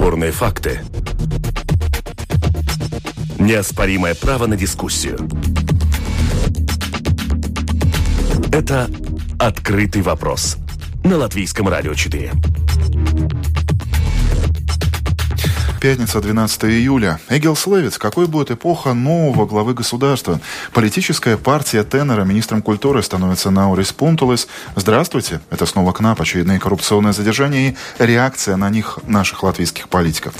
Бесспорные факты. Неоспоримое право на дискуссию. Это «Открытый вопрос» на Латвийском радио 4. Пятница, 12 июля. Эгил Слевиц. Какой будет эпоха нового главы государства? Политическая партия тенора министром культуры становится Наурис Пунтулес. Здравствуйте. Это снова КНАП. Очередные коррупционные задержания и реакция на них наших латвийских политиков.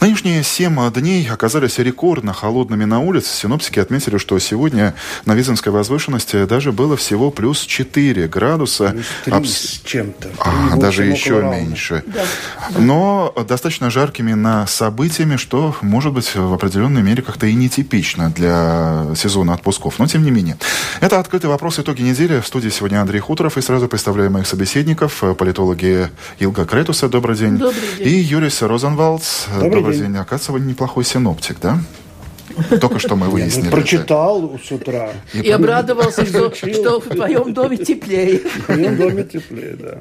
Нынешние семь дней оказались рекордно холодными на улице. Синоптики отметили, что сегодня на Визенской возвышенности даже было всего плюс 4 градуса. Плюс 3 Абс... с чем-то. А, даже еще меньше. Да. Но достаточно жаркими на событиями, что, может быть, в определенной мере как-то и нетипично для сезона отпусков. Но, тем не менее. Это «Открытый вопрос. Итоги недели». В студии сегодня Андрей Хуторов. И сразу представляю моих собеседников. Политологи Илга Кретуса. Добрый день. Добрый день. И Юрис Розенвалдс. Добрый, Добрый день. день. Оказывается, неплохой синоптик, да? Только что мы выяснили. Я прочитал с утра. И, и обрадовался, что, что в твоем доме теплее. В твоем доме теплее, да.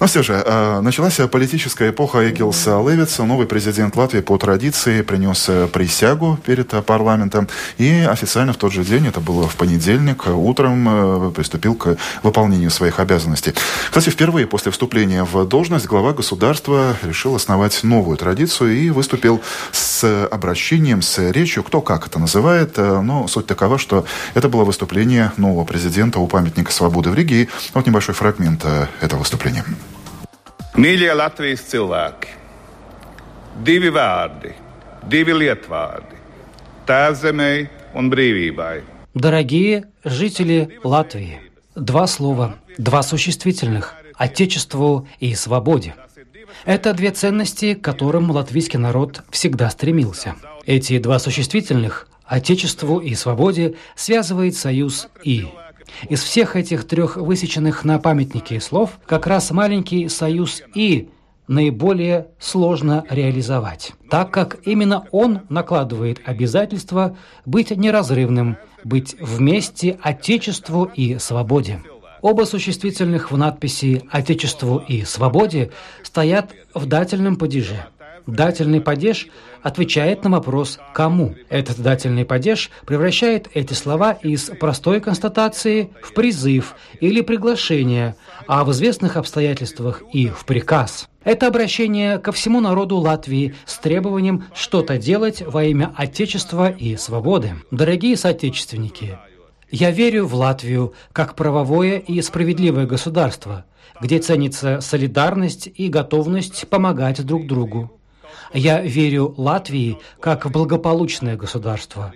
Ну все же, а, началась политическая эпоха Эгилса Левица. Новый президент Латвии по традиции принес э, присягу перед э, парламентом. И официально в тот же день, это было в понедельник, утром э, приступил к выполнению своих обязанностей. Кстати, впервые после вступления в должность глава государства решил основать новую традицию и выступил с обращением, с речью, кто как это называет, но суть такова, что это было выступление нового президента у памятника свободы в Риге. И вот небольшой фрагмент этого выступления. Mīļie Latvijas cilvēki, divi vārdi, divi lietvārdi – tēvzemei un brīvībai. Дорогие жители Латвии, два слова, два существительных – Отечеству и свободе. Это две ценности, к которым латвийский народ всегда стремился. Эти два существительных – Отечеству и свободе связывает союз «и». Из всех этих трех высеченных на памятнике слов как раз маленький союз «и» наиболее сложно реализовать, так как именно он накладывает обязательство быть неразрывным, быть вместе Отечеству и свободе. Оба существительных в надписи «Отечеству» и «Свободе» стоят в дательном падеже – Дательный падеж отвечает на вопрос «кому?». Этот дательный падеж превращает эти слова из простой констатации в призыв или приглашение, а в известных обстоятельствах и в приказ. Это обращение ко всему народу Латвии с требованием что-то делать во имя Отечества и свободы. Дорогие соотечественники, я верю в Латвию как правовое и справедливое государство, где ценится солидарность и готовность помогать друг другу. Я верю Латвии как в благополучное государство.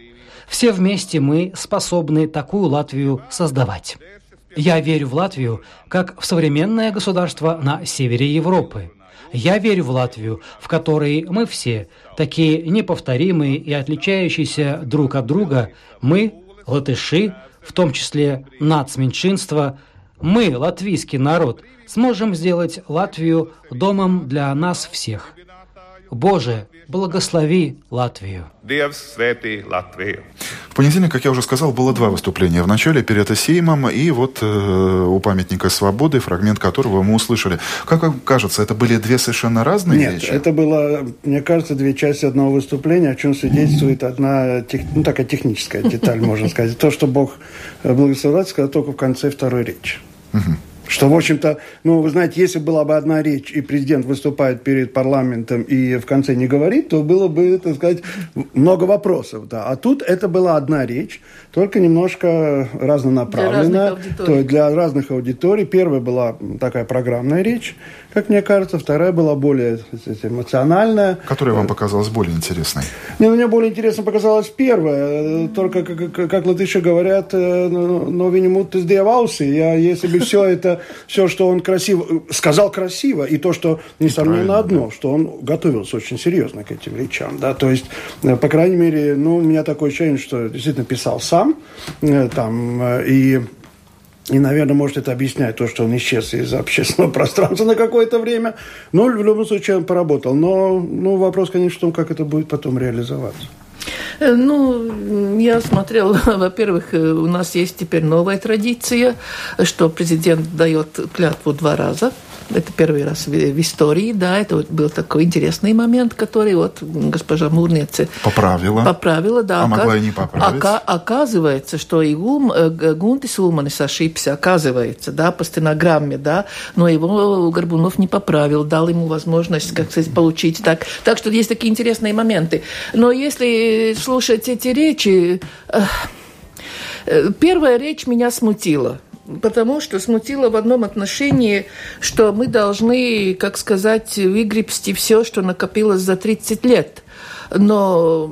Все вместе мы способны такую Латвию создавать. Я верю в Латвию как в современное государство на севере Европы. Я верю в Латвию, в которой мы все, такие неповторимые и отличающиеся друг от друга, мы, латыши, в том числе нацменьшинства, мы, латвийский народ, сможем сделать Латвию домом для нас всех – Боже, благослови Латвию. В понедельник, как я уже сказал, было два выступления. В начале перед Сеймом и вот э, у памятника свободы, фрагмент которого мы услышали. Как вам кажется, это были две совершенно разные Нет, вещи? это было, мне кажется, две части одного выступления, о чем свидетельствует одна, тех, ну, такая техническая деталь, можно сказать. То, что Бог благословляет, сказал только в конце второй речи. Что, в общем-то, ну, вы знаете, если была бы одна речь, и президент выступает перед парламентом и в конце не говорит, то было бы, так сказать, много вопросов, да. А тут это была одна речь, только немножко разнонаправленная. Для разных аудиторий. То, для разных аудиторий. Первая была такая программная речь, как мне кажется. Вторая была более сказать, эмоциональная. Которая вам показалась более интересной? Не, ну, мне более интересно показалась первая. Только, как, как, как латыши говорят, но винемут из Я, если бы все это, все, что он красиво, сказал красиво, и то, что, несомненно, одно, что он готовился очень серьезно к этим речам. Да? То есть, э, по крайней мере, ну, у меня такое ощущение, что действительно писал сам, э, там, и и, наверное, может это объяснять то, что он исчез из общественного пространства на какое-то время. Но в любом случае он поработал. Но ну, вопрос, конечно, в том, как это будет потом реализоваться. Э, ну, я смотрела, во-первых, э, у нас есть теперь новая традиция, что президент дает клятву два раза. Это первый раз в, истории, да, это вот был такой интересный момент, который вот госпожа Мурнице поправила. Поправила, да. А могла и не поправить. Ока оказывается, что и Гум, э, Гунтис Улманис ошибся, оказывается, да, по стенограмме, да, но его Горбунов не поправил, дал ему возможность, как сказать, получить так. Так что есть такие интересные моменты. Но если слушать эти речи, э, первая речь меня смутила потому что смутило в одном отношении, что мы должны, как сказать, выгребсти все, что накопилось за 30 лет но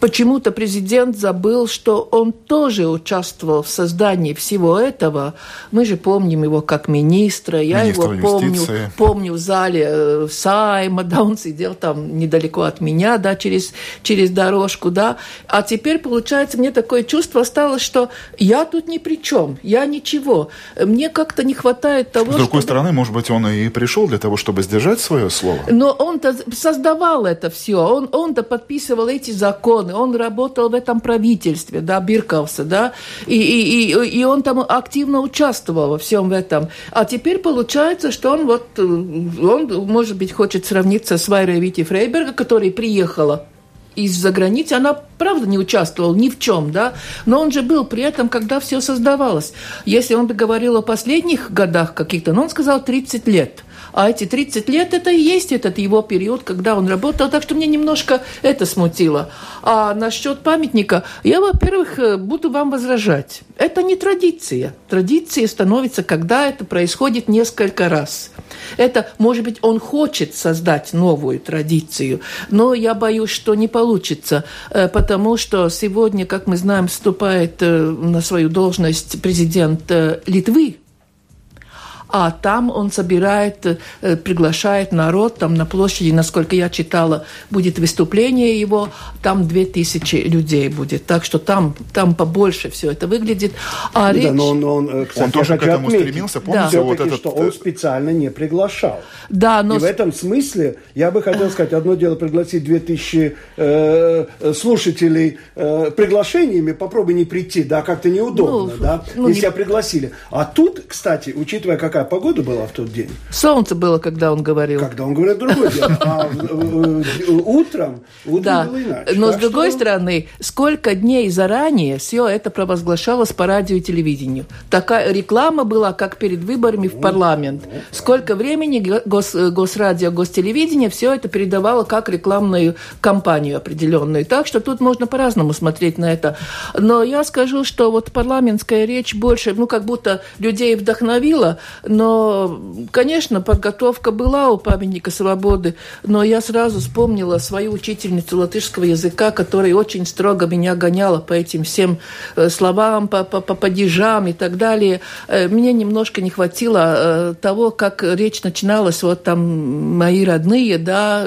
почему-то президент забыл, что он тоже участвовал в создании всего этого. Мы же помним его как министра, я Министр его помню, помню в зале э, Сайма, да, он сидел там недалеко от меня, да, через, через дорожку, да. А теперь, получается, мне такое чувство осталось, что я тут ни при чем, я ничего. Мне как-то не хватает того, С другой чтобы... стороны, может быть, он и пришел для того, чтобы сдержать свое слово. Но он-то создавал это все, он он, он-то подписывал эти законы, он работал в этом правительстве, да, Биркался, да, и, и, и, и он там активно участвовал во всем этом. А теперь получается, что он вот, э, он, может быть, хочет сравниться с Вайрой Вити Фрейберга, которая приехала из-за границы, она правда не участвовала ни в чем, да, но он же был при этом, когда все создавалось. Если он говорил о последних годах каких-то, но он сказал 30 лет – а эти 30 лет это и есть этот его период, когда он работал. Так что мне немножко это смутило. А насчет памятника, я, во-первых, э, буду вам возражать. Это не традиция. Традиция становится, когда это происходит несколько раз. Это, может быть, он хочет создать новую традицию, но я боюсь, что не получится, э, потому что сегодня, как мы знаем, вступает э, на свою должность президент Литвы, а там он собирает, э, приглашает народ, там на площади, насколько я читала, будет выступление его, там две тысячи людей будет, так что там, там побольше все это выглядит. А да, речь... но он, он, э, кстати, он тоже к этому отметить, стремился, помните, да. вот этот... что он специально не приглашал. Да, но... И в этом смысле я бы хотел сказать, одно дело пригласить 2000 э, слушателей э, приглашениями, попробуй не прийти, да, как-то неудобно, ну, да, ну, если не... пригласили. А тут, кстати, учитывая, какая какая погода была в тот день? Солнце было, когда он говорил. Когда он говорил другое дело. А утром, утром да. было иначе. Но так с другой что... стороны, сколько дней заранее все это провозглашалось по радио и телевидению. Такая реклама была, как перед выборами в парламент. Сколько времени гос, Госрадио, Гостелевидение все это передавало как рекламную кампанию определенную. Так что тут можно по-разному смотреть на это. Но я скажу, что вот парламентская речь больше, ну, как будто людей вдохновила, но, конечно, подготовка была у памятника свободы, но я сразу вспомнила свою учительницу латышского языка, которая очень строго меня гоняла по этим всем э, словам, по, по, по падежам и так далее. Э, мне немножко не хватило э, того, как речь начиналась, вот там мои родные, да,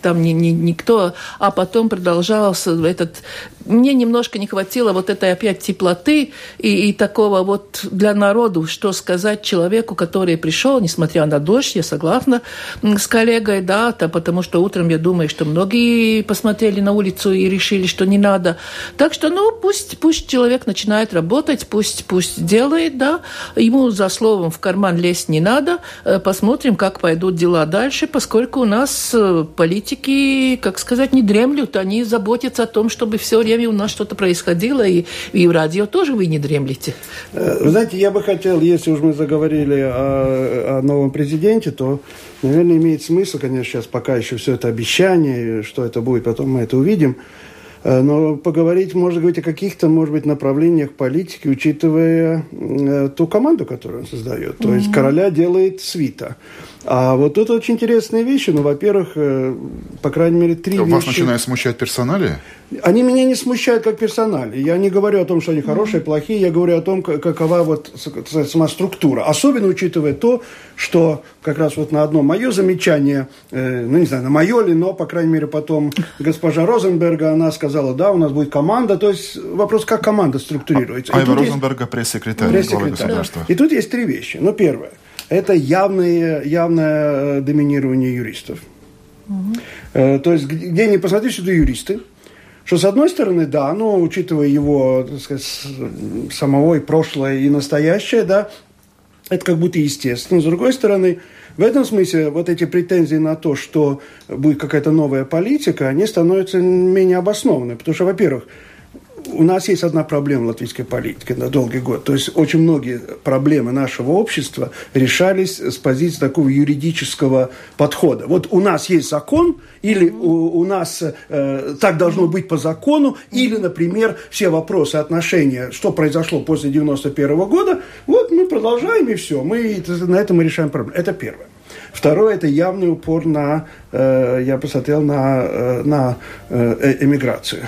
там ни, ни, никто, а потом продолжался этот... Мне немножко не хватило вот этой опять теплоты и, и такого вот для народу, что сказать человеку, человеку, который пришел, несмотря на дождь, я согласна с коллегой, да, то, потому что утром я думаю, что многие посмотрели на улицу и решили, что не надо. Так что, ну, пусть, пусть человек начинает работать, пусть, пусть делает, да, ему за словом в карман лезть не надо, э, посмотрим, как пойдут дела дальше, поскольку у нас э, политики, как сказать, не дремлют, они заботятся о том, чтобы все время у нас что-то происходило, и, и в радио тоже вы не дремлете. Э, знаете, я бы хотел, если уж мы заговорили о, о новом президенте, то, наверное, имеет смысл, конечно, сейчас пока еще все это обещание, что это будет, потом мы это увидим, э, но поговорить, может быть, о каких-то, может быть, направлениях политики, учитывая э, ту команду, которую он создает. То mm-hmm. есть короля делает свита. А вот тут очень интересные вещи. Ну, во-первых, э, по крайней мере, три Вас вещи... Вас начинает смущать персонали? Они меня не смущают как персонали. Я не говорю о том, что они хорошие, плохие. Я говорю о том, какова вот сама структура. Особенно учитывая то, что как раз вот на одно мое замечание, э, ну, не знаю, на мое ли, но, по крайней мере, потом госпожа Розенберга, она сказала, да, у нас будет команда. То есть вопрос, как команда структурируется. Айва Розенберга, пресс-секретарь, пресс-секретарь. государства. И тут есть три вещи. Ну, первое это явное, явное э, доминирование юристов. Угу. То есть, где не посмотришь, это юристы. Что, с одной стороны, да, но учитывая его, так сказать, самого и прошлое, и настоящее, да, это как будто естественно. С другой стороны, в этом смысле вот эти претензии на то, что будет какая-то новая политика, они становятся менее обоснованными. Потому что, во-первых, у нас есть одна проблема латвийской политики на долгий год. То есть очень многие проблемы нашего общества решались с позиции такого юридического подхода. Вот у нас есть закон, или у, у нас э, так должно быть по закону, или, например, все вопросы отношения, что произошло после 91 года, вот мы продолжаем и все. Мы на этом мы решаем проблему. Это первое. Второе – это явный упор на, э, я посмотрел, на, э, на э, эмиграцию.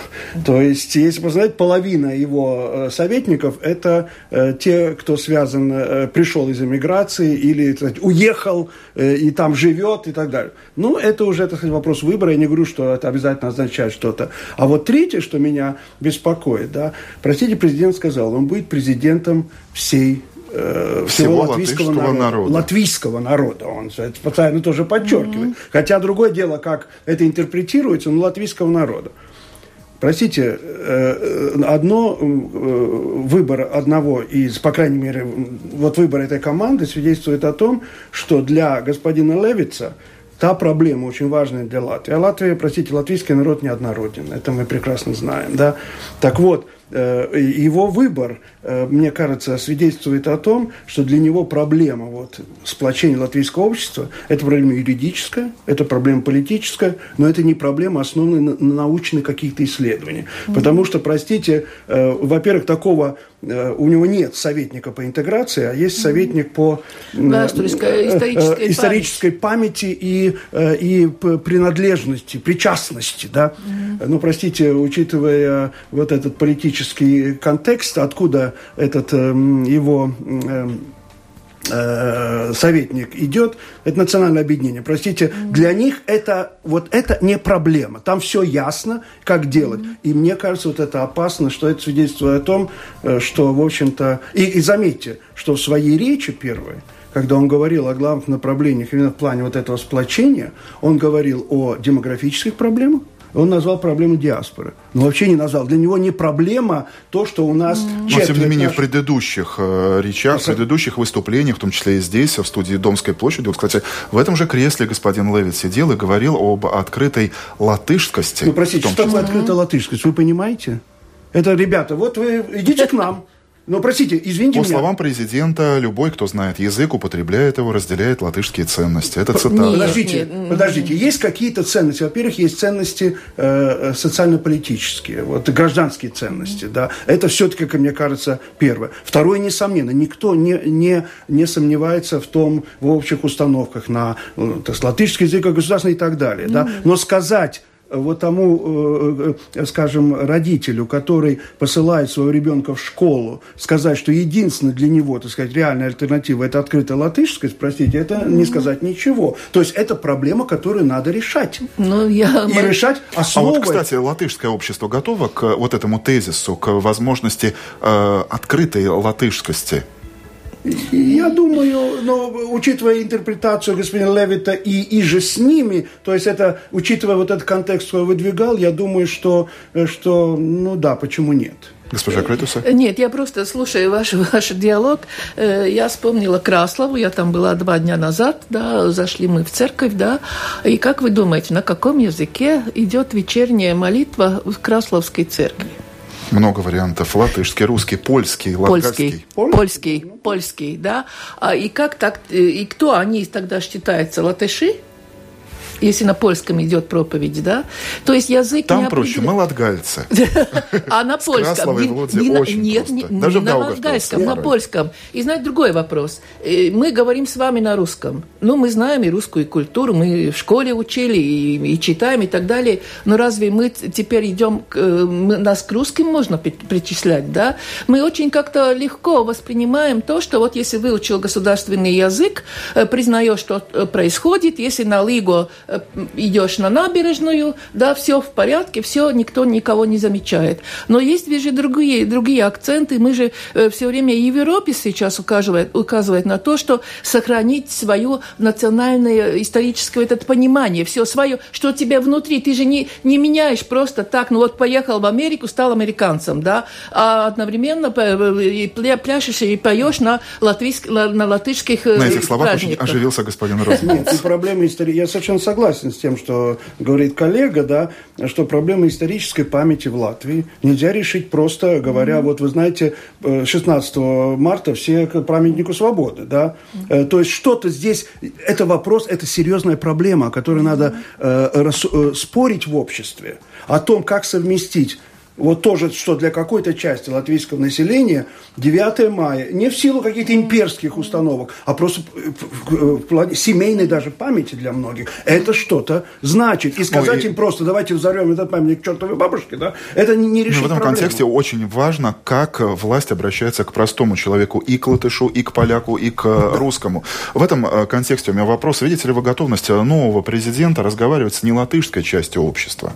То есть, если посмотреть, половина его э, советников – это э, те, кто связан, э, пришел из эмиграции или сказать, уехал э, и там живет и так далее. Ну, это уже, так сказать, вопрос выбора. Я не говорю, что это обязательно означает что-то. А вот третье, что меня беспокоит, да, простите, президент сказал, он будет президентом всей э, всего, всего латвийского народа, народа. Латвийского народа, он это постоянно тоже подчеркивает. Mm-hmm. Хотя другое дело, как это интерпретируется, но латвийского народа. Простите, э, одно, э, выбор одного из, по крайней мере, вот выбор этой команды свидетельствует о том, что для господина Левица та проблема очень важная для Латвии. А Латвия, простите, латвийский народ неоднороден. Это мы прекрасно знаем. Да? Так вот, его выбор, мне кажется, свидетельствует о том, что для него проблема вот, сплочения латвийского общества – это проблема юридическая, это проблема политическая, но это не проблема, основанная на, на научных каких-то исследованиях. Mm-hmm. Потому что, простите, э, во-первых, такого у него нет советника по интеграции, а есть советник по да, исторической, исторической памяти. и, и принадлежности, причастности. Да? Mm-hmm. Ну, простите, учитывая вот этот политический контекст, откуда этот э, его э, э, советник идет, это национальное объединение. Простите, mm-hmm. для них это вот это не проблема. Там все ясно, как делать. Mm-hmm. И мне кажется, вот это опасно, что это свидетельствует о том, э, что, в общем-то... И, и заметьте, что в своей речи первой, когда он говорил о главных направлениях именно в плане вот этого сплочения, он говорил о демографических проблемах, он назвал проблему диаспоры. Но вообще не назвал. Для него не проблема то, что у нас mm. Но, тем не менее, наш... в предыдущих э, речах, в предыдущих выступлениях, в том числе и здесь, в студии Домской площади, вот, кстати, в этом же кресле господин Левит сидел и говорил об открытой латышскости. Ну, простите, что такое открытая латышскость? Вы понимаете? Это, ребята, вот вы идите к нам. Но, простите, извините По меня. словам президента, любой, кто знает язык, употребляет его, разделяет латышские ценности. Это цитата. Нет, подождите, нет. подождите. Есть какие-то ценности. Во-первых, есть ценности э, социально-политические, вот, гражданские ценности. Да. Это все-таки, как мне кажется, первое. Второе, несомненно, никто не, не, не сомневается в том, в общих установках на ну, есть, латышский язык, государственный и так далее. Да. Но сказать вот тому, э, э, скажем, родителю, который посылает своего ребенка в школу, сказать, что единственное для него, так сказать, реальная альтернатива – это открытая латышская, простите, это не сказать ничего. То есть это проблема, которую надо решать. Ну, я... И решать основой... А вот, кстати, латышское общество готово к вот этому тезису, к возможности э, открытой латышскости? Я думаю, но учитывая интерпретацию господина Левита и, и же с ними, то есть это, учитывая вот этот контекст, который выдвигал, я думаю, что, что ну да, почему нет. Госпожа Крытуса? Нет, я просто, слушаю ваш, ваш диалог, э, я вспомнила Краслову, я там была два дня назад, да, зашли мы в церковь, да, и как вы думаете, на каком языке идет вечерняя молитва в Красловской церкви? Много вариантов. Латышский, русский, польский, латгальский. Польский, польский, польский, да. А, и как так, э, и кто они тогда считаются? Латыши? Если на польском идет проповедь, да? То есть язык Там не проще, мы латгальцы. А на польском? Нет, не на латгальском, на польском. И знать другой вопрос. Э, мы говорим с вами на русском. Ну, мы знаем и русскую культуру, мы в школе учили, и читаем, и так далее. Но разве мы теперь идем, нас к русским можно причислять, да? Мы очень как-то легко воспринимаем то, что вот если выучил государственный язык, э, признаешь, что э, происходит, если на Лиго э, идешь на набережную, да, все в порядке, все, никто никого не замечает. Но есть же другие, другие акценты. Мы же э, все время и в Европе сейчас указывает, указывает на то, что сохранить свое национальное историческое это понимание, все свое, что у тебя внутри. Ты же не, не меняешь просто так, ну вот поехал в Америку, стал американцем, да, а одновременно и пляшешь и поешь на, латвийск, на латышских На этих словах очень оживился господин Розенберг. Нет, проблема истории. Я совершенно согласен с тем, что говорит коллега, да, что проблема исторической памяти в Латвии нельзя решить просто говоря, mm-hmm. вот вы знаете, 16 э, марта все к памятнику свободы, да. Mm-hmm. То есть что-то здесь, это вопрос, это серьезная проблема, о которой mm-hmm. надо э, рас, э, спорить в обществе, о том, как совместить вот тоже, что для какой-то части латвийского населения 9 мая не в силу каких-то имперских установок, а просто в плане семейной даже памяти для многих, это что-то значит. И сказать Ой, им просто, давайте взорвем этот памятник чертовой бабушке, да, это не, не решит ну, В этом проблему. контексте очень важно, как власть обращается к простому человеку, и к латышу, и к поляку, и к русскому. В этом э, контексте у меня вопрос. Видите ли вы готовность нового президента разговаривать с нелатышской частью общества?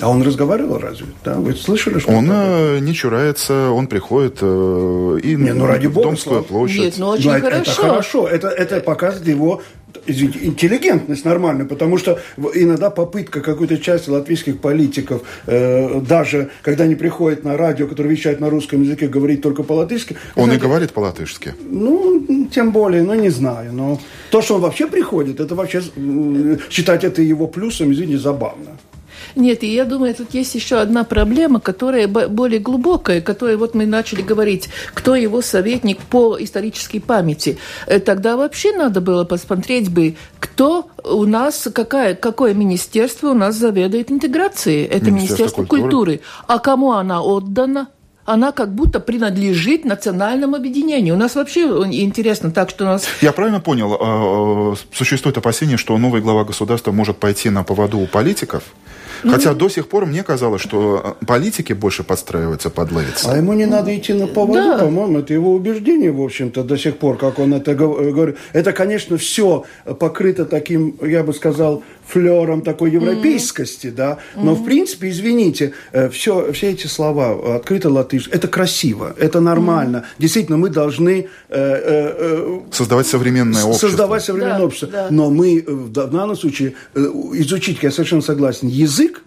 А он разговаривал разве? Да? Вы слышали, что он э, не чурается, он приходит э, и не, ну, ради Бога, Домскую площадь. Нет, ну очень Но хорошо. Это, это хорошо. Это, это показывает его извините, интеллигентность нормальную, потому что иногда попытка какой-то части латвийских политиков, э, даже когда они приходят на радио, которые вещают на русском языке, говорить только по-латышски. Он знаете, и говорит по-латышски? Ну, тем более, ну, не знаю. Но то, что он вообще приходит, это вообще, считать это его плюсом, извините, забавно. Нет, и я думаю, тут есть еще одна проблема, которая более глубокая, которая вот мы начали говорить, кто его советник по исторической памяти. Э, тогда вообще надо было посмотреть бы, кто у нас, какая, какое министерство у нас заведует интеграцией. Это Министерство, Министерство культуры. культуры. А кому она отдана? она как будто принадлежит национальному объединению. У нас вообще интересно так, что у нас... Я правильно понял, а, существует опасение, что новый глава государства может пойти на поводу у политиков? Хотя до сих пор мне казалось, что э, политики больше подстраиваются под Левица. А ему не надо идти на поводу, да. по-моему, это его убеждение, в общем-то, до сих пор, как он это говорит. Это, конечно, все покрыто таким, я бы сказал, флером такой европейскости, mm-hmm. да, но, mm-hmm. в принципе, извините, все, э, все эти слова, открыто латыш, это красиво, это нормально. Mm-hmm. Действительно, мы должны... Э, э, э, создавать современное общество. Создавать современное да, общество. Да. Но мы в данном случае изучить, я совершенно согласен, язык,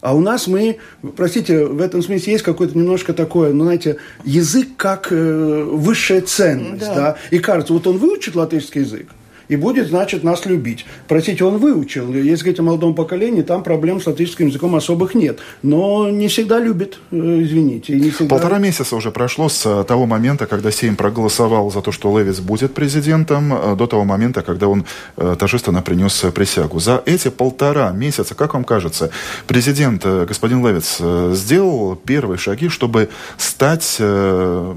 а у нас мы, простите, в этом смысле есть какое-то немножко такое, ну, знаете, язык как э, высшая ценность, да. да, и кажется, вот он выучит латышский язык, и будет, значит, нас любить. Простите, он выучил. Если говорить о молодом поколении, там проблем с латышским языком особых нет. Но не всегда любит, э, извините. не всегда... Полтора месяца уже прошло с э, того момента, когда Сейм проголосовал за то, что Левис будет президентом, э, до того момента, когда он торжественно принес присягу. За эти полтора месяца, как вам кажется, президент господин Левиц сделал первые шаги, чтобы стать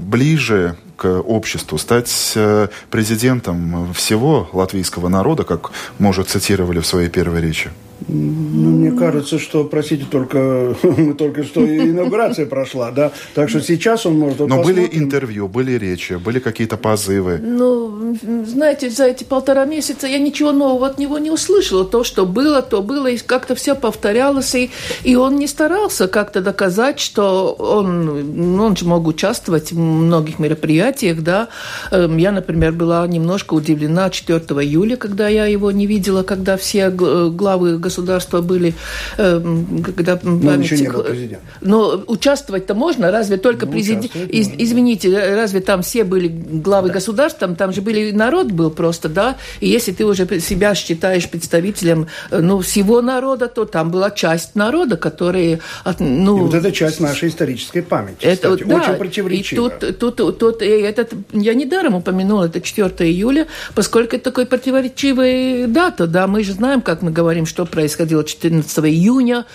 ближе обществу, стать э, президентом всего латвийского народа, как уже цитировали в своей первой речи? Ну, мне кажется, что, простите, только мы только что инаугурация прошла, да, так что сейчас он может... Но посмотрим. были интервью, были речи, были какие-то позывы. Ну, знаете, за эти полтора месяца я ничего нового от него не услышала. То, что было, то было, и как-то все повторялось, и, и он не старался как-то доказать, что он, ну, он же мог участвовать в многих мероприятиях, да. Эм, я, например, была немножко удивлена 4 июля, когда я его не видела, когда все главы государства государства были, эм, когда Но еще не был президент. Но участвовать-то можно, разве только ну, президент... Из, извините, разве там все были главы да. государств, там, там же были народ был просто, да? И если ты уже себя считаешь представителем, э, ну, всего народа, то там была часть народа, которые... Ну, и вот это часть нашей исторической памяти, это, кстати, да, очень противоречиво. И тут, тут, тут, и этот, я недаром упомянула, это 4 июля, поскольку это такой противоречивая дата, да, мы же знаем, как мы говорим, что происходило 14 июня,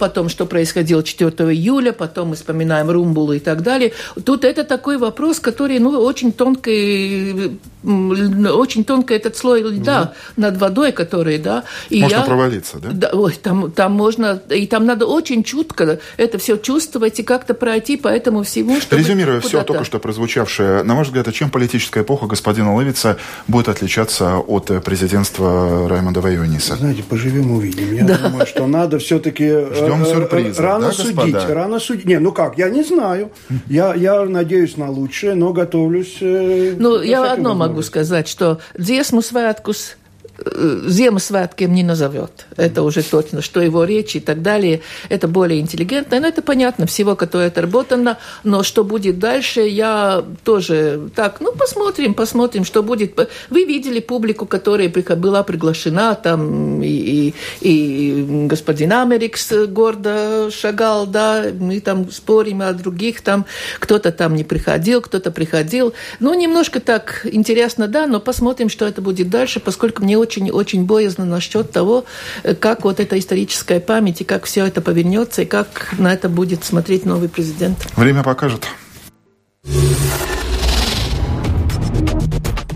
потом, что происходило 4 июля, потом мы вспоминаем Румбулу и так далее. Тут это такой вопрос, который, ну, очень тонкий, очень тонко этот слой льда угу. над водой, который, да. И можно я, провалиться, да? да ой, там, там можно, и там надо очень чутко это все чувствовать и как-то пройти по этому всему, чтобы Резюмируя все только что прозвучавшее, на ваш взгляд, чем политическая эпоха господина Левица будет отличаться от президентства Раймонда Вайониса? Знаете, поживем, увидим. Я да. думаю, что надо все-таки... Э, Ждем э, сюрприза, Рано да, судить, господа? рано судить. Не, ну как, я не знаю. Я, я надеюсь на лучшее, но готовлюсь... Э, ну, я одно могу сказать, что dziesmu svētkus Ziemassvētkiem не назовет. Это уже точно, что его речь и так далее, это более интеллигентно. Но это понятно, всего, которое отработано. Но что будет дальше, я тоже так, ну, посмотрим, посмотрим, что будет. Вы видели публику, которая была приглашена, там и, и, и господин Америкс гордо шагал, да, мы там спорим о других, там кто-то там не приходил, кто-то приходил. Ну, немножко так интересно, да, но посмотрим, что это будет дальше, поскольку мне очень очень-очень боязно насчет того, э, как вот эта историческая память и как все это повернется, и как на это будет смотреть новый президент. Время покажет.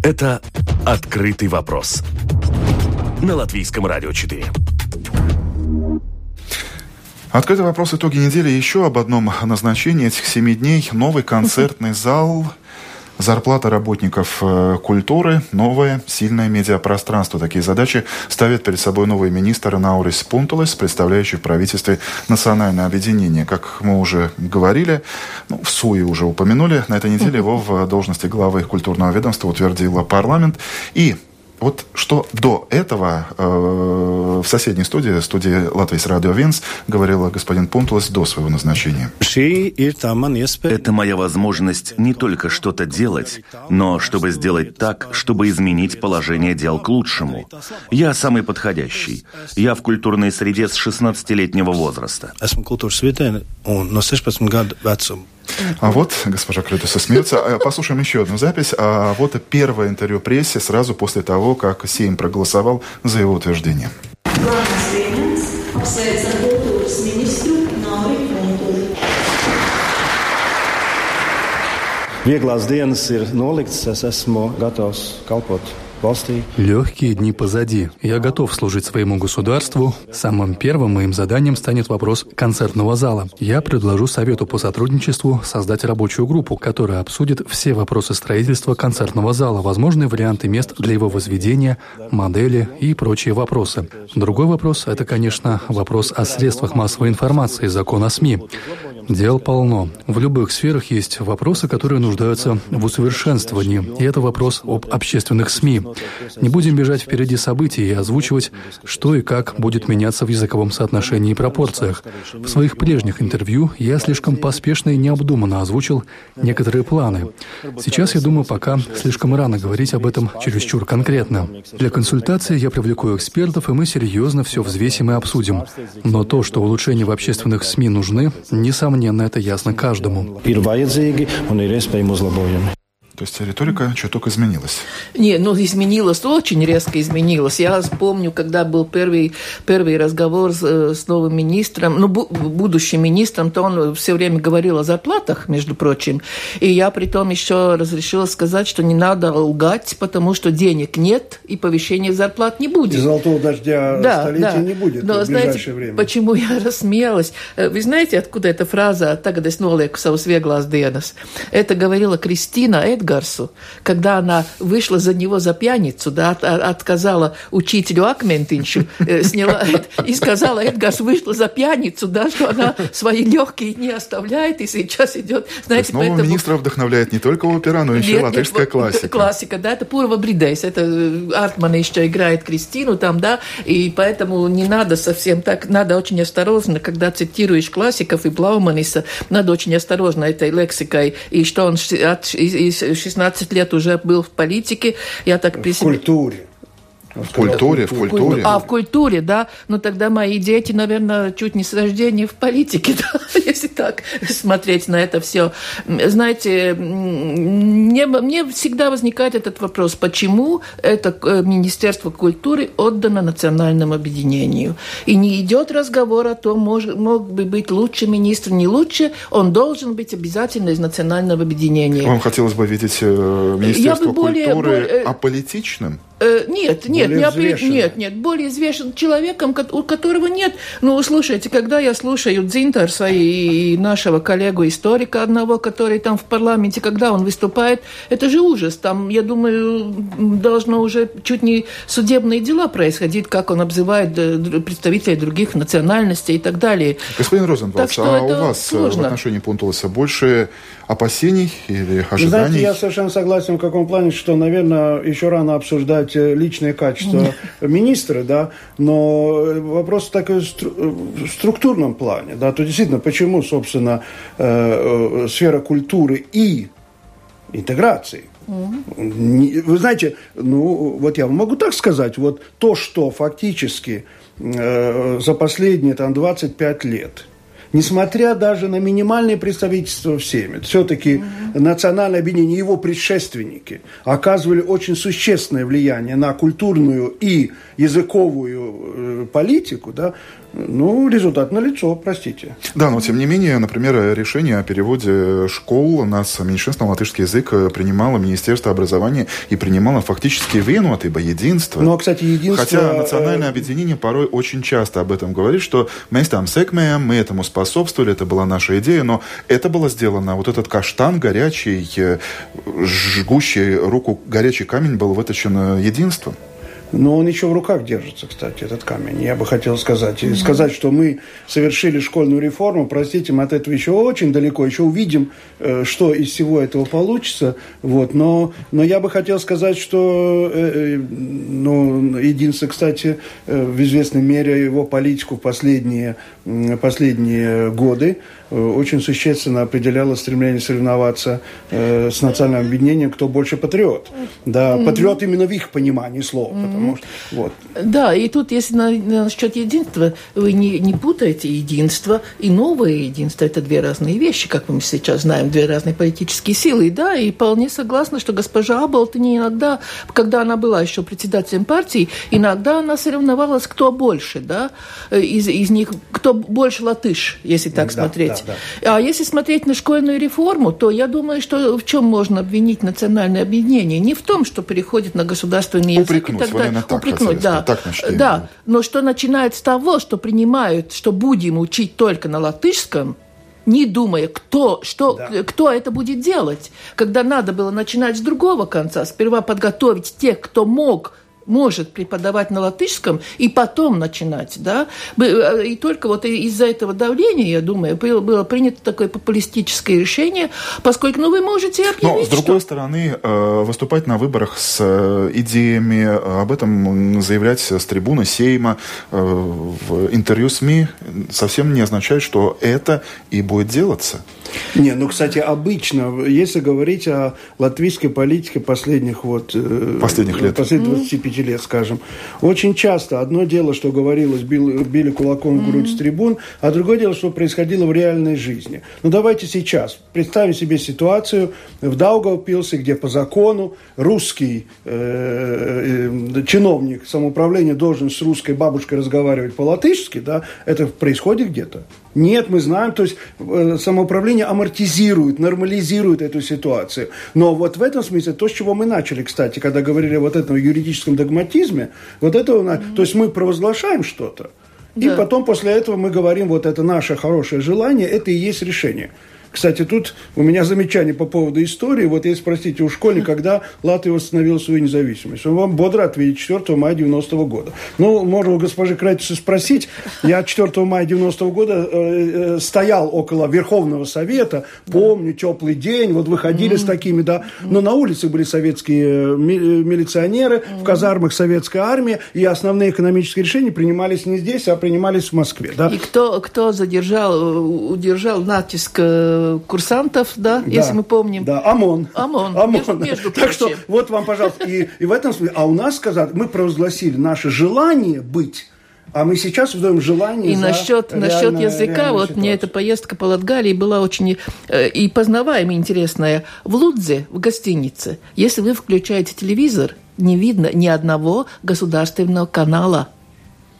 Это «Открытый вопрос» на Латвийском радио 4. Открытый вопрос итоги недели еще об одном назначении этих семи дней. Новый концертный зал Зарплата работников э, культуры, новое, сильное медиапространство. Такие задачи ставит перед собой новый министр Наурис Пунтулес, представляющий в правительстве национальное объединение. Как мы уже говорили, ну, в СУИ уже упомянули, на этой неделе его в должности главы культурного ведомства утвердила парламент. И вот что до этого э, в соседней студии, студии Латвийс Радио Винс, говорил господин Пунтулес до своего назначения. Это моя возможность не только что-то делать, но чтобы сделать так, чтобы изменить положение дел к лучшему. Я самый подходящий. Я в культурной среде с 16-летнего возраста. А вот, госпожа Клютуса смеется. Э, послушаем еще одну запись. А вот первое интервью прессе сразу после того, как Сейм проголосовал за его утверждение. Vieglās dienas ir noliktas, es esmu gatavs kalpot Легкие дни позади. Я готов служить своему государству. Самым первым моим заданием станет вопрос концертного зала. Я предложу Совету по сотрудничеству создать рабочую группу, которая обсудит все вопросы строительства концертного зала, возможные варианты мест для его возведения, модели и прочие вопросы. Другой вопрос – это, конечно, вопрос о средствах массовой информации, закон о СМИ. Дел полно. В любых сферах есть вопросы, которые нуждаются в усовершенствовании, и это вопрос об общественных СМИ. Не будем бежать впереди событий и озвучивать, что и как будет меняться в языковом соотношении и пропорциях. В своих прежних интервью я слишком поспешно и необдуманно озвучил некоторые планы. Сейчас, я думаю, пока слишком рано говорить об этом чересчур конкретно. Для консультации я привлеку экспертов, и мы серьезно все взвесим и обсудим. Но то, что улучшения в общественных СМИ нужны, несомненно, Несомненно, это ясно каждому. То есть риторика чуток изменилась? Не, ну изменилась, очень резко изменилась. Я помню, когда был первый, первый разговор с, э, с новым министром, ну, бу, будущим министром, то он все время говорил о зарплатах, между прочим. И я при том еще разрешила сказать, что не надо лгать, потому что денег нет и повышения зарплат не будет. И золотого дождя да, столетия да. не будет Но, в ближайшее знаете, время. Почему я рассмеялась? Э, вы знаете, откуда эта фраза «Tagad es nolieku savus vieglās dienas»? Это говорила Кристина Эдгар, Эдгарсу, когда она вышла за него за пьяницу, да, от, отказала учителю Акментинчу, э, сняла и сказала, Эдгарс вышла за пьяницу, да, что она свои легкие не оставляет и сейчас идет, знаете, нового поэтому... министра вдохновляет не только опера, но еще нет, латышская нет, классика. Классика, да, это Пурва Бридейс, это э, Артман еще играет Кристину там, да, и поэтому не надо совсем так, надо очень осторожно, когда цитируешь классиков и Блауманиса, надо очень осторожно этой лексикой, и что он от, из, из 16 лет уже был в политике. Я так в себе... культуре. В культуре, в культуре. А, в культуре, да. Ну, тогда мои дети, наверное, чуть не с рождения в политике, да, если так смотреть на это все. Знаете, мне, мне всегда возникает этот вопрос, почему это э, Министерство культуры отдано национальному объединению. И не идет разговор о том, мож, мог бы быть лучше министр, не лучше, он должен быть обязательно из национального объединения. Вам хотелось бы видеть э, Министерство более, культуры более, аполитичным? Э, нет, нет, не опри... нет, нет, более извешен человеком, у которого нет. Ну, слушайте, когда я слушаю Дзинтарса и нашего коллегу-историка одного, который там в парламенте, когда он выступает, это же ужас. Там, я думаю, должно уже чуть не судебные дела происходить, как он обзывает э, представителей других национальностей и так далее. Господин Розенвалдс, а у вас э, сложно. в отношении Пунтуласа больше опасений или ожиданий? Знаете, я совершенно согласен в каком плане, что, наверное, еще рано обсуждать сказать, э, личные качества министра, да, но вопрос такой в структурном плане, да, то действительно, почему, собственно, э, э, сфера культуры и интеграции? Вы знаете, ну, вот я могу так сказать, вот то, что фактически э, за последние там 25 лет несмотря даже на минимальное представительство в Сейме, все-таки mm-hmm. национальное объединение, его предшественники оказывали очень существенное влияние на культурную и языковую э, политику, да, ну, результат налицо, простите. Да, но тем не менее, например, решение о переводе школ на меньшинственный латышский язык принимало Министерство образования и принимало фактически вену от ибо единства. Ну, а, кстати, единство... Хотя национальное э, объединение порой очень часто об этом говорит, что мы там секмеем, мы этому способствовали, это была наша идея, но это было сделано, вот этот каштан горячий, э, жгущий руку горячий камень был вытащен единством. Но он еще в руках держится, кстати, этот камень. Я бы хотел сказать. И сказать, что мы совершили школьную реформу, простите, мы от этого еще очень далеко, еще увидим, э, что из всего этого получится. Вот. Но, но я бы хотел сказать, что э, э, ну, единство, кстати, в известной мере его политику в последние, последние годы очень существенно определяло стремление соревноваться с национальным объединением, кто больше патриот. Да, патриот именно в их понимании слова. Потому что, вот. Да, и тут, если на, насчет единства, вы не, не путаете единство и новое единство. Это две разные вещи, как мы сейчас знаем, две разные политические силы. И да, и вполне согласна, что госпожа не иногда, когда она была еще председателем партии, иногда она соревновалась, кто больше, да, из, из них, кто больше латыш, если так да, смотреть. Да, да. А если смотреть на школьную реформу, то я думаю, что в чем можно обвинить национальное объединение? Не в том, что переходит на государственный язык Упрекнуть, и так далее так упрекнуть, да. Так да, но что начинает с того, что принимают, что будем учить только на латышском, не думая, кто, что, да. кто это будет делать. Когда надо было начинать с другого конца, сперва подготовить тех, кто мог может преподавать на латышском и потом начинать, да, э, и только вот из-за этого давления, я думаю, было, было принято такое популистическое решение, поскольку, ну, вы можете объявить, Но, с другой что... стороны, э, выступать на выборах с э, идеями, об этом заявлять с трибуны Сейма в интервью СМИ совсем не означает, что это и будет делаться. Не, ну, кстати, обычно, если говорить о латвийской политике последних вот... Последних лет. Последних 25 лет, скажем. Очень часто одно дело, что говорилось, били, били кулаком в грудь с трибун, а другое дело, что происходило в реальной жизни. Ну, давайте сейчас представим себе ситуацию в Даугавпилсе, где по закону русский э, э, чиновник самоуправления должен с русской бабушкой разговаривать по-латышски, да, это происходит где-то. Нет, мы знаем, то есть э, самоуправление амортизирует, нормализирует эту ситуацию. Но вот в этом смысле то, с чего мы начали, кстати, когда говорили вот этом юридическом догматизме, вот это, mm-hmm. то есть мы провозглашаем что-то, да. и потом после этого мы говорим, вот это наше хорошее желание, это и есть решение. Кстати, тут у меня замечание по поводу истории. Вот если спросите у школьника, когда Латвия восстановила свою независимость, он вам бодро ответит 4 мая 90 -го года. Ну, можно у госпожи Кратисы спросить. Я 4 мая 90 -го года э, э, стоял около Верховного Совета, помню, теплый день, вот выходили mm-hmm. с такими, да. Но на улице были советские э, милиционеры, mm-hmm. в казармах советская армия, и основные экономические решения принимались не здесь, а принимались в Москве, да. И кто, кто задержал, удержал натиск э, курсантов, да, да, если мы помним. Да, ОМОН. ОМОН, ОМОН. Между, между так что вот вам, пожалуйста, и, и в этом смысле, а у нас сказать, мы провозгласили наше желание быть а мы сейчас вдаем желание И насчет, насчет языка, вот ситуацию. мне эта поездка по Латгалии была очень э, и познаваемая, интересная. В Лудзе, в гостинице, если вы включаете телевизор, не видно ни одного государственного канала –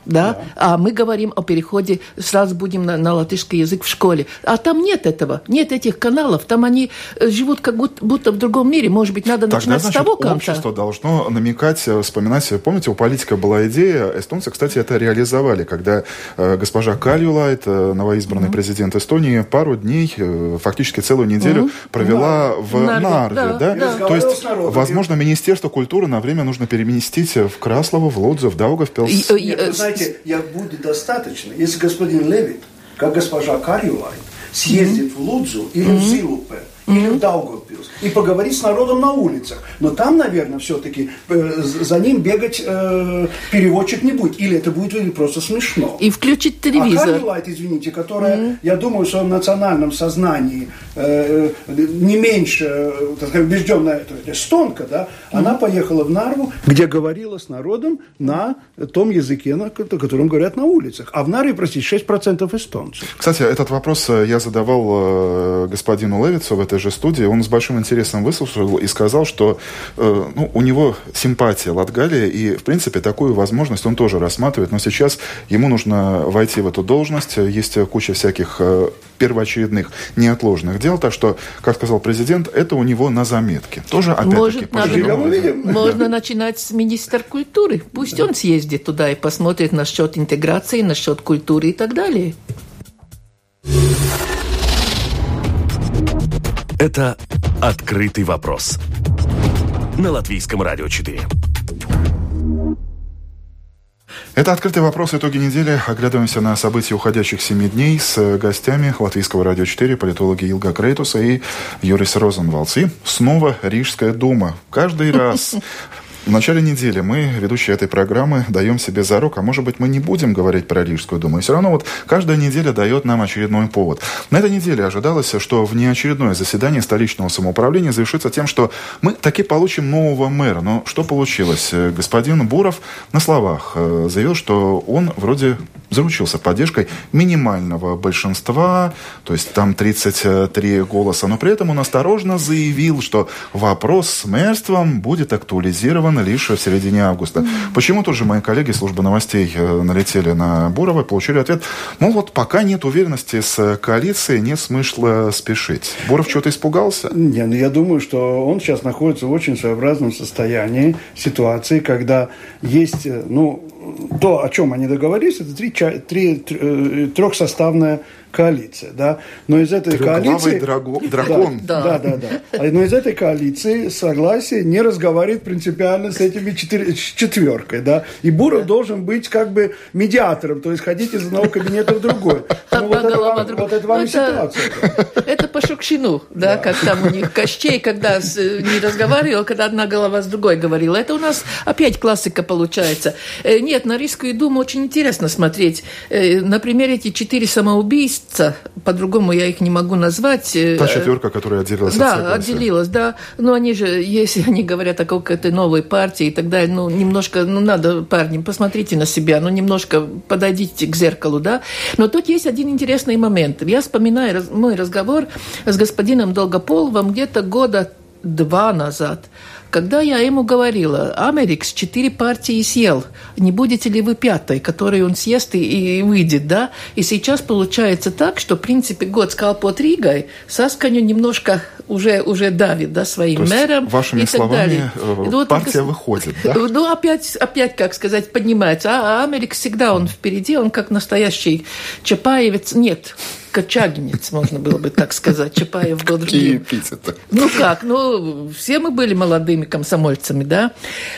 да? да. А мы говорим о переходе, сразу будем на, на латышский язык в школе. А там нет этого, нет этих каналов, там они э, живут как будто, будто в другом мире. Может быть, надо Тогда, начинать значит, с того конца. общество должно намекать, э, вспоминать. Помните, у политика была идея, эстонцы, кстати, это реализовали, когда э, госпожа Кальюлайт, э, новоизбранный mm-hmm. президент Эстонии, пару дней, э, фактически целую неделю mm-hmm. провела mm-hmm. в Нарве, Нарве да, да? да. То есть, возможно, Министерство культуры на время нужно переместить в Краслово, в Лодзу, в Даугавпилс. И, и, знаете, я будет достаточно, если господин Левит, как госпожа Карюлайн, съездит mm-hmm. в Лудзу или mm-hmm. в Зилупе, или в Даугавпилс и поговорить с народом на улицах. Но там, наверное, все-таки э, за ним бегать э, переводчик не будет. Или это будет просто смешно. И включить телевизор. А Карни Лайт, извините, которая, mm-hmm. я думаю, в своем национальном сознании э, не меньше, э, так сказать, убежденная это эстонка, да, mm-hmm. она поехала в Нарву, где говорила с народом на том языке, на котором говорят на улицах. А в Нарве, простите, 6% эстонцев. Кстати, этот вопрос э, я задавал господину Левицу в этой же студии. Он с большим интересом выслушал и сказал, что э, ну, у него симпатия Латгалия, и, в принципе, такую возможность он тоже рассматривает. Но сейчас ему нужно войти в эту должность. Есть куча всяких э, первоочередных неотложных дел. Так что, как сказал президент, это у него на заметке. Тоже, опять-таки, надо, Можно начинать с министра культуры. Пусть да. он съездит туда и посмотрит насчет интеграции, насчет культуры и так далее. Это «Открытый вопрос» на Латвийском радио 4. Это «Открытый вопрос. Итоги недели». Оглядываемся на события уходящих семи дней с гостями Латвийского радио 4, политологи Илга Крейтуса и Юрис Розенвалдс. И снова Рижская дума. Каждый раз в начале недели мы, ведущие этой программы, даем себе зарок, а может быть мы не будем говорить про Рижскую думу. И все равно вот каждая неделя дает нам очередной повод. На этой неделе ожидалось, что внеочередное заседание столичного самоуправления завершится тем, что мы таки получим нового мэра. Но что получилось? Господин Буров на словах э, заявил, что он вроде заручился поддержкой минимального большинства, то есть там 33 голоса, но при этом он осторожно заявил, что вопрос с мэрством будет актуализирован лишь в середине августа. Mm-hmm. Почему тоже мои коллеги службы новостей э, налетели на Бурова и получили ответ, мол, вот пока нет уверенности с коалицией, нет смысла спешить. Буров что-то испугался? Не, ну я думаю, что он сейчас находится в очень своеобразном состоянии, ситуации, когда есть, э, ну, то, о чем они договорились, это три, три, три, э, трехсоставная коалиция, да. Но из этой коалиции... Драго, дракон. Да, да, да, да. Но из этой коалиции согласие не разговаривает принципиально с этими четыре, четверкой, да. И Буров должен быть как бы медиатором, то есть ходить из одного кабинета в другой. Ну, вот, это вам, вот это вам ну, ситуация. Это по Шукшину, да, как там у них Кощей, когда не разговаривал, когда одна голова с другой говорила. Это у нас опять классика получается. Э, нет, на Рижскую думу очень интересно смотреть. Э, например, эти четыре самоубийства, месяца, по-другому я их не могу назвать. Э, Та четверка, которая отделилась да, от Да, отделилась, да. Но они же, если они говорят о какой-то новой партии и так далее, ну, немножко, ну, надо, парни, посмотрите на себя, ну, немножко подойдите к зеркалу, да. Но тут есть один интересный момент. Я вспоминаю мой разговор с господином Долгополовым где-то года два назад – когда я ему говорила, Америкс четыре партии съел, не будете ли вы пятой, которой он съест и, и выйдет, да? И сейчас получается так, что, в принципе, год сказал под Ригой, Сасканю немножко уже, уже давит, да, своим То мэром вашими и так словами, далее. Э, ну, партия так, выходит, да? Ну, опять, опять, как сказать, поднимается. А, а Америк всегда он впереди, он как настоящий Чапаевец. Нет, кочагинец, можно было бы так сказать. Чапаев был другим. Ну как, ну все мы были молодыми комсомольцами, да.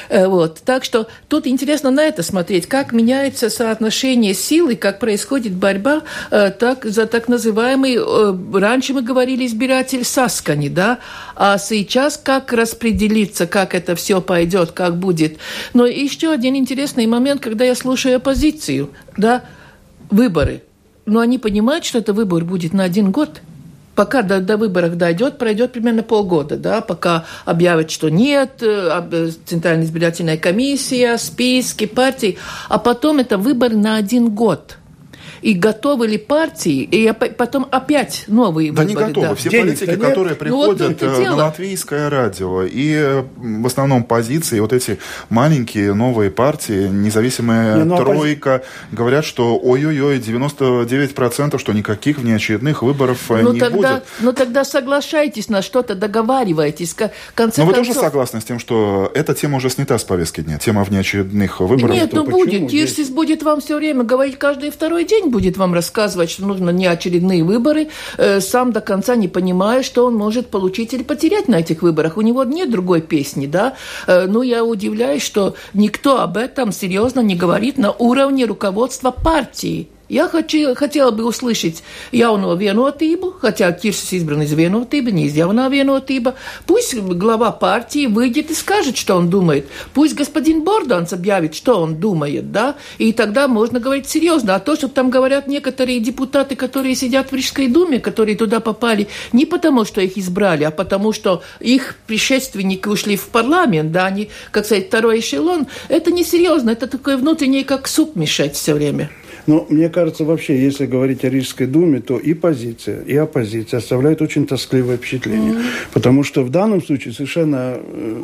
Э, вот. Так что тут интересно на это смотреть, как меняется соотношение сил и как происходит борьба э, так, за так называемый, э, раньше мы говорили, избиратель Саскани, да, а сейчас как распределиться, как это все пойдет, как будет. Но еще один интересный момент, когда я слушаю оппозицию, да, выборы – но они понимают, что это выбор будет на один год. пока до, до выборов дойдет, пройдет примерно полгода, да, пока объявят, что нет, э, э, Центральная избирательная комиссия, списки, партии, а потом это выбор на один год – и готовы ли партии, и потом опять новые да выборы. Да не готовы. Да. Все Денег политики, которые приходят ну, вот на латвийское радио, и в основном позиции, вот эти маленькие новые партии, независимая не, ну, тройка, оппози... говорят, что ой-ой-ой, 99%, что никаких внеочередных выборов ну, не тогда, будет. Ну тогда соглашайтесь на что-то, договаривайтесь. конце Но вы тоже согласны с тем, что эта тема уже снята с повестки дня, тема внеочередных выборов? Нет, ну будет. Тирсис будет вам все время говорить каждый второй день будет вам рассказывать, что нужно не очередные выборы, э, сам до конца не понимая, что он может получить или потерять на этих выборах. У него нет другой песни, да. Э, ну, я удивляюсь, что никто об этом серьезно не говорит на уровне руководства партии. Я хочу, хотела бы услышать jauno vienotību, хотя Кирсис избран из vienotības, не из jaunā vienotība. Пусть глава партии выйдет и скажет, что он думает. Пусть господин Борданс объявит, что он думает, да, и тогда можно говорить серьезно. А то, что там говорят некоторые депутаты, которые сидят в Рижской думе, которые туда попали не потому, что их избрали, а потому, что их предшественники ушли в парламент, да, они, как сказать, второй эшелон, это несерьезно, это такое внутреннее, как суп мешать все время. Но мне кажется, вообще, если говорить о Рижской думе, то и позиция, и оппозиция оставляют очень тоскливое впечатление. Mm-hmm. Потому что в данном случае совершенно, э,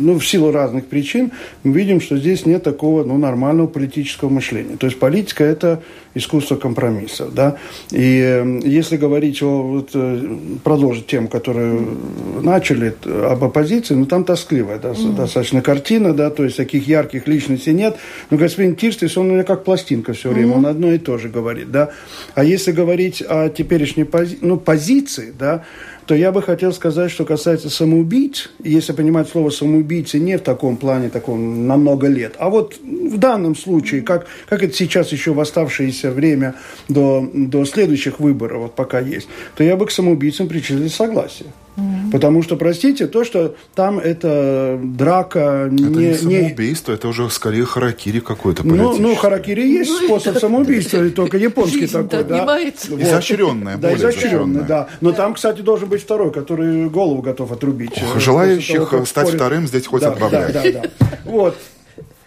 ну, в силу разных причин, мы видим, что здесь нет такого, ну, нормального политического мышления. То есть политика – это искусство компромиссов, да. И э, если говорить о, вот, э, продолжить тему, которую начали, об оппозиции, ну, там тоскливая да, mm-hmm. достаточно картина, да, то есть таких ярких личностей нет. Но господин Тирстис, он у меня как пластинка все время он одно и то же говорит, да. А если говорить о теперешней пози ну, позиции, да, то я бы хотел сказать, что касается самоубийц, если понимать слово самоубийцы не в таком плане, таком на много лет, а вот в данном случае, как, как это сейчас еще в оставшееся время до, до следующих выборов, вот пока есть, то я бы к самоубийцам причислил согласие. Mm-hmm. Потому что, простите, то, что там это драка... Это не, не самоубийство, не... это уже скорее харакири какой-то Ну, ну харакири есть ну, способ самоубийства, только японский такой, да. Вот. Изощренное, Да, изощренное, да. Но там, кстати, должен быть второй, который голову готов отрубить. Ох, желающих того, стать спорит. вторым здесь хоть да, отбавляй. Да, да, да. Вот.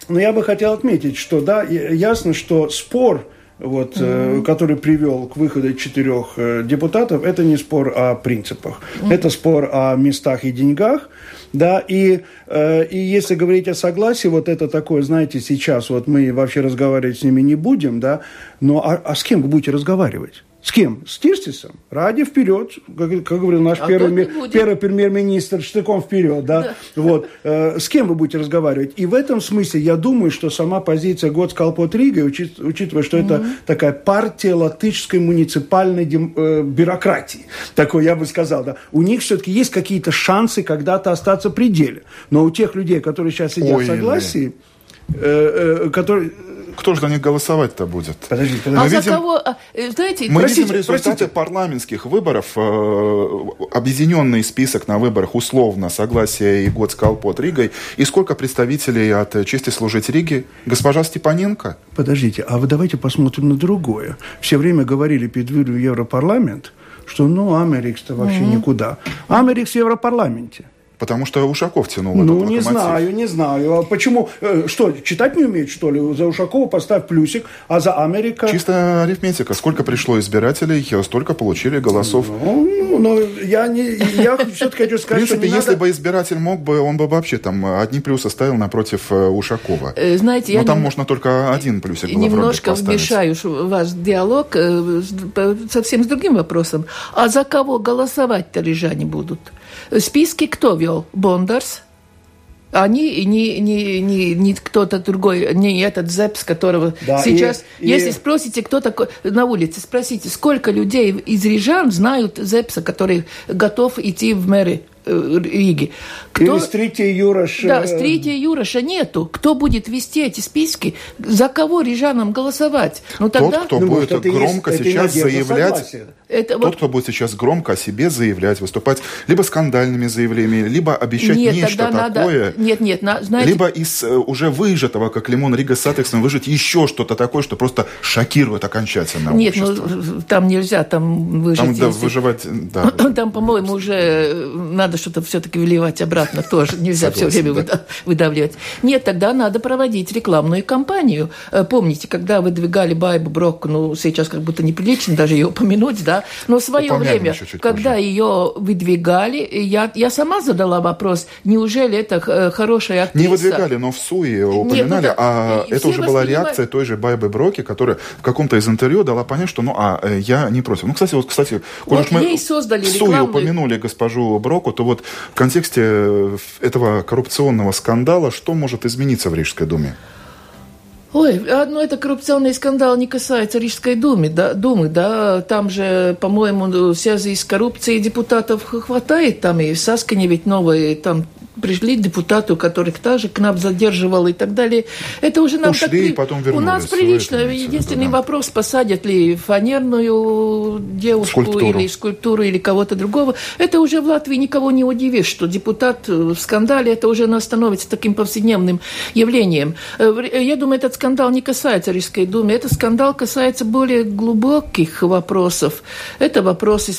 Но я бы хотел отметить, что, да, ясно, что спор вот, mm-hmm. который привел к выходу четырех э, депутатов, это не спор о принципах, mm-hmm. это спор о местах и деньгах, да, и, э, и если говорить о согласии, вот это такое, знаете, сейчас вот мы вообще разговаривать с ними не будем, да, но а, а с кем вы будете разговаривать? С кем? С Тирстисом. Ради вперед, как, как говорил наш а первый, первый премьер-министр, штыком вперед, да? да. Вот. Э, с кем вы будете разговаривать? И в этом смысле я думаю, что сама позиция Год Скалпот Рига, учит, учитывая, что mm-hmm. это такая партия латышской муниципальной дем, э, бюрократии, такой я бы сказал, да, у них все-таки есть какие-то шансы когда-то остаться при деле. Но у тех людей, которые сейчас сидят Ой, в согласии, э, э, которые кто же за них голосовать-то будет? Подожди, подожди. А видим, за кого? А, э, знаете, мы простите, видим результаты простите. парламентских выборов, э, объединенный список на выборах условно, согласие и год под Ригой. И сколько представителей от чести служить Риге? Госпожа Степаненко? Подождите, а вы давайте посмотрим на другое. Все время говорили перед выбором в Европарламент, что ну Америкс-то вообще mm-hmm. никуда. Америкс в Европарламенте. Потому что Ушаков тянул Ну, не знаю, не знаю. А почему? Э, что, читать не умеет, что ли? За Ушакова поставь плюсик, а за Америка... Чисто арифметика. Сколько пришло избирателей, столько получили голосов. Ну, ну, но я, не, я все-таки хочу сказать, В принципе, если надо... бы избиратель мог бы, он бы вообще там одни плюсы ставил напротив э, Ушакова. Э, знаете, Но я там не... можно только один плюсик было Немножко вмешаю ваш диалог совсем с другим вопросом. А за кого голосовать-то рижане будут? Списки кто вел? Бондарс? Они не, не, не, не кто-то другой, не этот ЗЭПС, которого да, сейчас... И, если и... спросите, кто такой на улице, спросите, сколько людей из Рижан знают ЗЭПСа, который готов идти в мэры? Э, Риги. Кто... Или с 3 Юроша. Да, с 3 Юроша нету. Кто будет вести эти списки? За кого рижанам голосовать? Ну, тогда... Тот, кто ну, будет может, громко есть, сейчас заявлять... Это Тот, вот... кто будет сейчас громко о себе заявлять, выступать либо скандальными заявлениями, либо обещать нет, нечто такое. Надо... Нет, нет, на... знаете... Либо из э, уже выжатого, как лимон Рига с Атексом, выжать еще что-то такое, что просто шокирует окончательно Нет, общество. ну там нельзя там выжать. Там, да, выживать, да. Там, по-моему, уже надо что-то все-таки выливать обратно тоже. Нельзя Согласен, все время да. выдавливать. Нет, тогда надо проводить рекламную кампанию. Э, помните, когда выдвигали Байбу Брок, ну, сейчас как будто неприлично даже ее упомянуть, да, но в свое Упомянем время, когда позже. ее выдвигали, я, я сама задала вопрос, неужели это э, хорошая актриса? Не выдвигали, но в СУИ упоминали, Нет, ну, да, а это уже была реакция той же Байбы Броки, которая в каком-то из интервью дала понять, что, ну, а, э, я не против. Ну, кстати, вот, кстати, вот мы создали в СУИ рекламную... упомянули госпожу Броку, то вот в контексте этого коррупционного скандала, что может измениться в Рижской думе? Ой, ну это коррупционный скандал не касается Рижской думы, да, думы, да, там же, по-моему, в связи с коррупцией депутатов хватает, там и в Саскане ведь новые, там пришли депутаты, которых тоже КНАП задерживал и так далее. Это уже нам Ушли, так... потом вернулись. У нас прилично. Единственный да. вопрос, посадят ли фанерную девушку скульптуру. или скульптуру, или кого-то другого. Это уже в Латвии никого не удивишь, что депутат в скандале, это уже становится таким повседневным явлением. Э, я думаю, этот скандал не касается Рижской думы. Этот скандал касается более глубоких вопросов. Это вопросы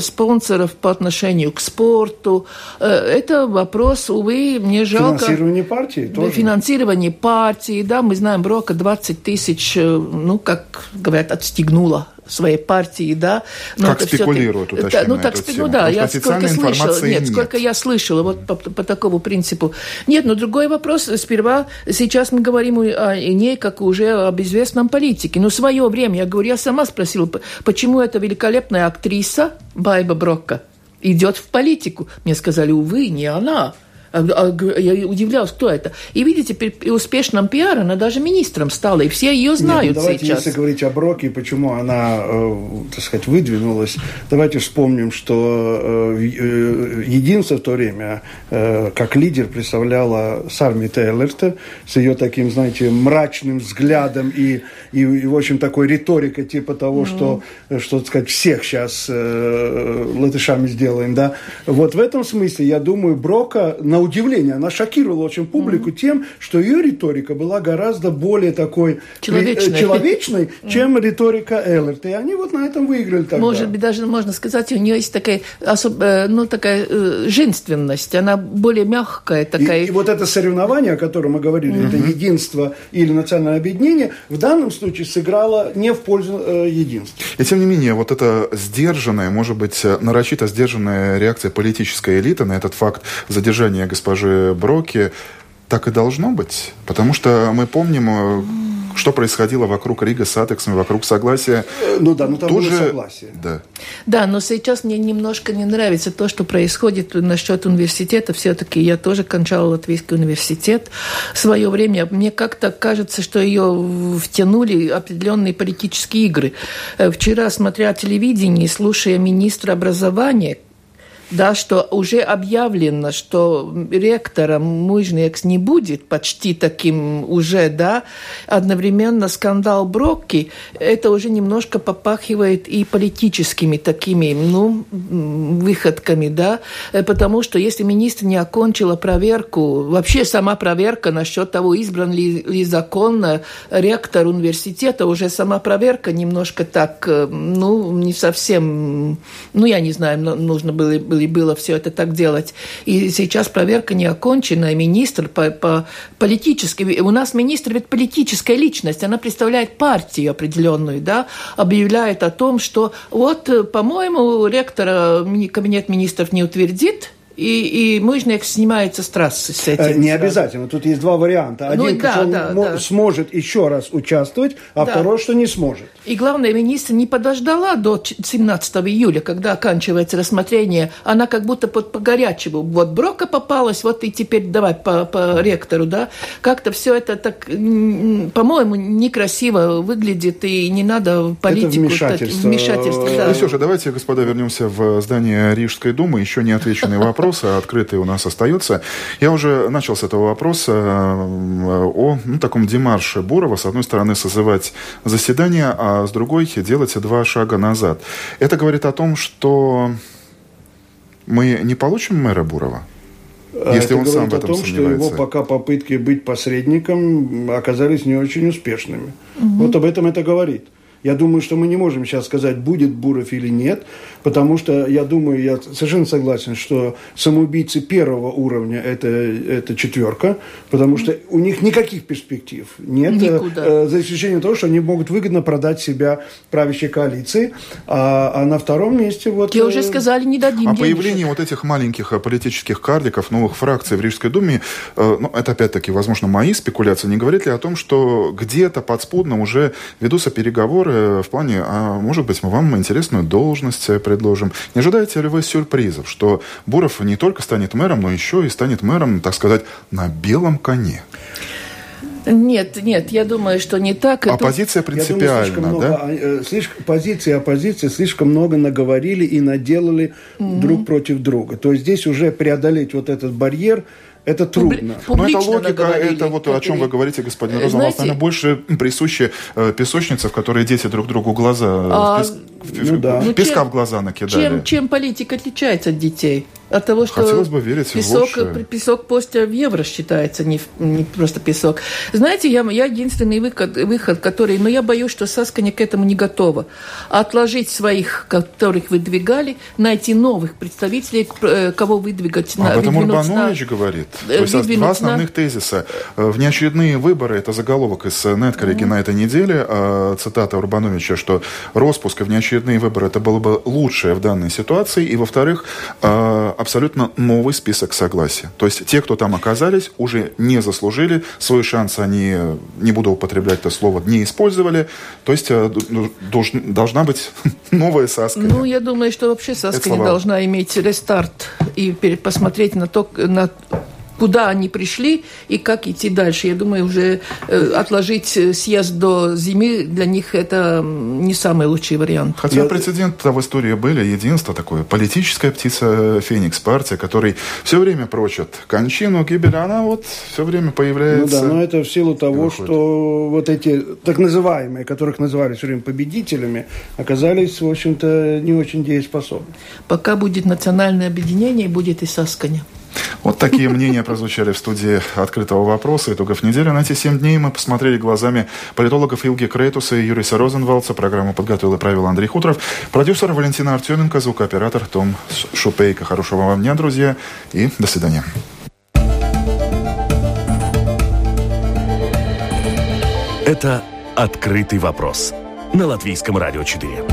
спонсоров по отношению к спорту. Э, это вопрос вопрос, увы, мне жалко. Финансирование партии тоже. Финансирование партии, да, мы знаем, Брока 20 тысяч, э, ну, как говорят, отстегнула своей партии, да. Но как спекулируют, уточняю Ну, так, ну да, я сколько слышала, нет, нет, сколько я слышала, вот по, по такому принципу. Нет, но другой вопрос, сперва, сейчас мы говорим о ней, как уже об известном политике. Но в свое время, я говорю, я сама спросила, почему эта великолепная актриса Байба Брокка идет в политику. Мне сказали, увы, не она. А, а, я удивлялась, кто это. И видите, при успешном пиаре она даже министром стала, и все ее знают Нет, ну, давайте, сейчас. если говорить о Броке, почему она, э, так сказать, выдвинулась, давайте вспомним, что э, э, единство в то время, как лидер представляла Сарми Тейлерта с ее таким, знаете, мрачным взглядом и, и, и в общем, такой риторикой типа того, mm-hmm. что, что, так сказать, всех сейчас латышами сделаем, да. Вот в этом смысле, я думаю, Брока на удивление, она шокировала очень публику mm-hmm. тем, что ее риторика была гораздо более такой человечной, человечной mm-hmm. чем риторика Эллерта. И они вот на этом выиграли тогда. Может быть, даже можно сказать, у нее есть такая, особ... Э, ну, такая э, женственность, она более мягкая. Такая... И, и вот это соревнование, о котором мы говорили, mm-hmm. это единство или национальное объединение, в данном случае сыграло не в пользу э, единства. И тем не менее, вот эта сдержанная, может быть, нарочито сдержанная реакция политической элиты на этот факт задержания госпожи Броки так и должно быть. Потому что мы помним, э, что происходило вокруг Рига с Атексом, вокруг согласия. Э, ну да, ну там Тоже... было согласие. Да. да, но сейчас мне немножко не нравится то, что происходит насчет университета. Все-таки я тоже кончала Латвийский университет в свое время. Мне как-то кажется, что ее втянули определенные политические игры. Э, вчера, смотря телевидение, слушая министра образования, да, что уже объявлено, что ректором Мужникс не будет почти таким уже, да, одновременно скандал Брокки, это уже немножко попахивает и политическими такими, ну, выходками, да, потому что если министр не окончила проверку, вообще сама проверка насчет того, избран ли, ли законно ректор университета, уже сама проверка немножко так, ну, не совсем, ну, я не знаю, нужно было, было ли было все это так делать. И сейчас проверка не окончена, и министр по, по политически... У нас министр ведь политическая личность, она представляет партию определенную, да, объявляет о том, что вот, по-моему, ректора кабинет министров не утвердит, и, и мужник снимается с трассы с этим. Э, не обязательно. Тут есть два варианта. Ну Один, ну, да, что он да, да. сможет еще раз участвовать, а да. второй, что не сможет. И главное, министр не подождала до 17 июля, когда оканчивается рассмотрение. Она как будто под, по горячему. Вот Брока попалась, вот и теперь давай по, по ректору, да. Как-то все это так, по-моему, некрасиво выглядит, и не надо политику... Это вмешательство. вмешательство да. Ну, все же, давайте, господа, вернемся в здание Рижской думы. Еще не отвеченный вопрос вопрос, открытый у нас остается. Я уже начал с этого вопроса о ну, таком демарше Бурова. С одной стороны, созывать заседание, а с другой делать два шага назад. Это говорит о том, что мы не получим мэра Бурова? А Если Это он сам в этом о том, что его пока попытки быть посредником оказались не очень успешными. Угу. Вот об этом это говорит. Я думаю, что мы не можем сейчас сказать, будет Буров или нет, потому что я думаю, я совершенно согласен, что самоубийцы первого уровня это, это четверка, потому что у них никаких перспектив нет, э, за исключением того, что они могут выгодно продать себя правящей коалиции, а, а на втором месте вот... Я э, уже сказали, не дадим А появление вот этих маленьких э, политических карликов, новых фракций в Рижской Думе, ну, это опять-таки, возможно, мои спекуляции, не говорит ли о том, что где-то подспудно уже ведутся переговоры в плане, а может быть, мы вам интересную должность предложим. Не ожидаете ли вы сюрпризов, что Буров не только станет мэром, но еще и станет мэром, так сказать, на белом коне? Нет, нет, я думаю, что не так. Оппозиция принципиальна, думаю, да? Много, э, слишком, позиции оппозиции слишком много наговорили и наделали mm-hmm. друг против друга. То есть здесь уже преодолеть вот этот барьер – это трудно. Но это логика, это вот о чем вы говорите, господин Розанов, она больше присуща э, песочнице, в которой дети друг другу глаза, а, пес, ну, да. песка ну, чем, в глаза накидали. Чем, чем политика отличается от детей? От того, что Хотелось бы верить песок, в песок постя в евро считается, не, не просто песок. Знаете, я, я единственный выход, выход, который, но я боюсь, что Сасканя к этому не готова. Отложить своих, которых выдвигали, найти новых представителей, э, кого выдвигать. А на, об этом Урбанович на, говорит. То есть два основных на... тезиса. Э, внеочередные выборы, это заголовок из Нетколлеги mm-hmm. на этой неделе, а, цитата Урбановича, что распуск и внеочередные выборы это было бы лучшее в данной ситуации. И, во-вторых, а, абсолютно новый список согласия. То есть те, кто там оказались, уже не заслужили свой шанс, они, не буду употреблять это слово, не использовали. То есть э, должна быть новая Саска. Ну, я думаю, что вообще Саска не должна иметь рестарт и посмотреть на то, на куда они пришли и как идти дальше. Я думаю, уже э, отложить э, съезд до зимы для них это не самый лучший вариант. Хотя Я... прецеденты в истории были. Единство такое. Политическая птица э, Феникс, партия, который все время прочит кончину, гибель, она вот все время появляется. Ну да, но это в силу того, что вот эти так называемые, которых называли все время победителями, оказались, в общем-то, не очень дееспособны. Пока будет национальное объединение, будет и Сасканя. Вот такие мнения прозвучали в студии «Открытого вопроса». Итогов недели. На эти семь дней мы посмотрели глазами политологов Илги Крейтуса и Юриса Розенвалца. Программу подготовил и правил Андрей Хутров. Продюсер Валентина Артеменко, звукооператор Том Шупейко. Хорошего вам дня, друзья, и до свидания. Это «Открытый вопрос» на Латвийском радио 4.